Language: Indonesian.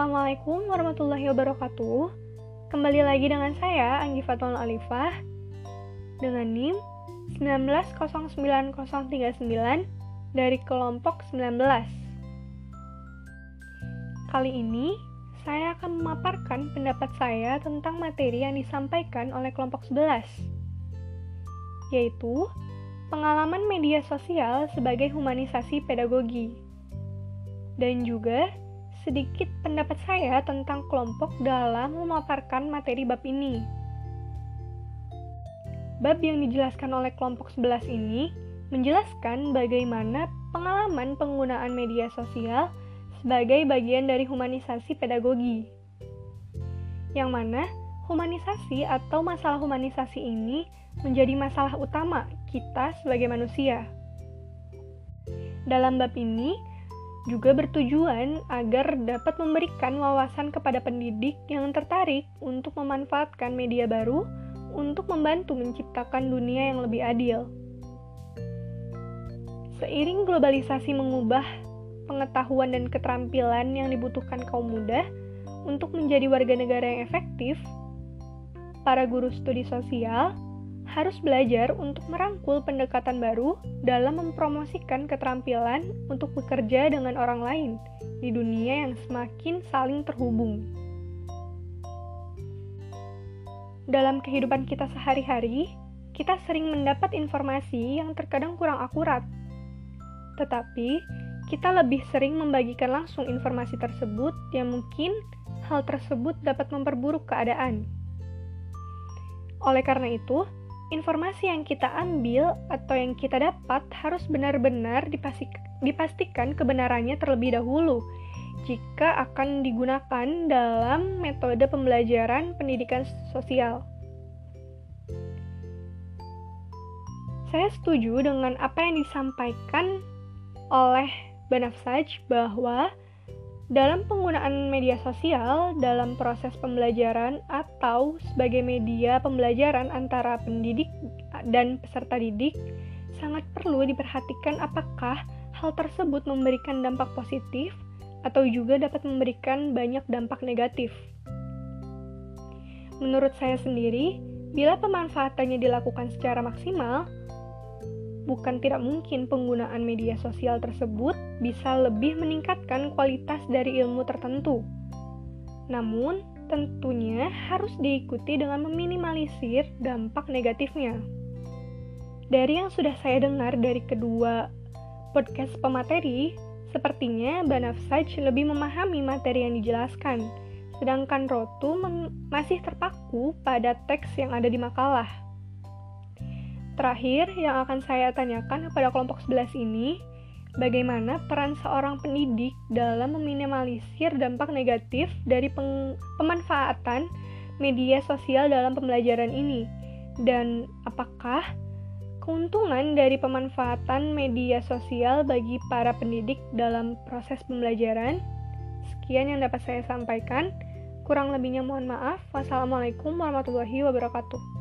Assalamualaikum warahmatullahi wabarakatuh. Kembali lagi dengan saya Anggi Fatul Alifah dengan NIM 1909039 dari kelompok 19. Kali ini saya akan memaparkan pendapat saya tentang materi yang disampaikan oleh kelompok 11 yaitu pengalaman media sosial sebagai humanisasi pedagogi dan juga sedikit pendapat saya tentang kelompok dalam memaparkan materi bab ini. Bab yang dijelaskan oleh kelompok 11 ini menjelaskan bagaimana pengalaman penggunaan media sosial sebagai bagian dari humanisasi pedagogi. Yang mana humanisasi atau masalah humanisasi ini menjadi masalah utama kita sebagai manusia. Dalam bab ini, juga bertujuan agar dapat memberikan wawasan kepada pendidik yang tertarik untuk memanfaatkan media baru untuk membantu menciptakan dunia yang lebih adil. Seiring globalisasi mengubah pengetahuan dan keterampilan yang dibutuhkan kaum muda untuk menjadi warga negara yang efektif, para guru studi sosial harus belajar untuk merangkul pendekatan baru dalam mempromosikan keterampilan untuk bekerja dengan orang lain di dunia yang semakin saling terhubung. Dalam kehidupan kita sehari-hari, kita sering mendapat informasi yang terkadang kurang akurat. Tetapi, kita lebih sering membagikan langsung informasi tersebut yang mungkin hal tersebut dapat memperburuk keadaan. Oleh karena itu, informasi yang kita ambil atau yang kita dapat harus benar-benar dipastikan kebenarannya terlebih dahulu jika akan digunakan dalam metode pembelajaran pendidikan sosial. Saya setuju dengan apa yang disampaikan oleh Banafsaj bahwa dalam penggunaan media sosial dalam proses pembelajaran atau sebagai media pembelajaran antara pendidik dan peserta didik, sangat perlu diperhatikan apakah hal tersebut memberikan dampak positif atau juga dapat memberikan banyak dampak negatif. Menurut saya sendiri, bila pemanfaatannya dilakukan secara maksimal, bukan tidak mungkin penggunaan media sosial tersebut bisa lebih meningkatkan kualitas dari ilmu tertentu. Namun, tentunya harus diikuti dengan meminimalisir dampak negatifnya. Dari yang sudah saya dengar dari kedua podcast pemateri, sepertinya Banafsaj lebih memahami materi yang dijelaskan, sedangkan Rotu masih terpaku pada teks yang ada di makalah. Terakhir, yang akan saya tanyakan kepada kelompok 11 ini, bagaimana peran seorang pendidik dalam meminimalisir dampak negatif dari pemanfaatan media sosial dalam pembelajaran ini? Dan apakah keuntungan dari pemanfaatan media sosial bagi para pendidik dalam proses pembelajaran? Sekian yang dapat saya sampaikan. Kurang lebihnya mohon maaf. Wassalamualaikum warahmatullahi wabarakatuh.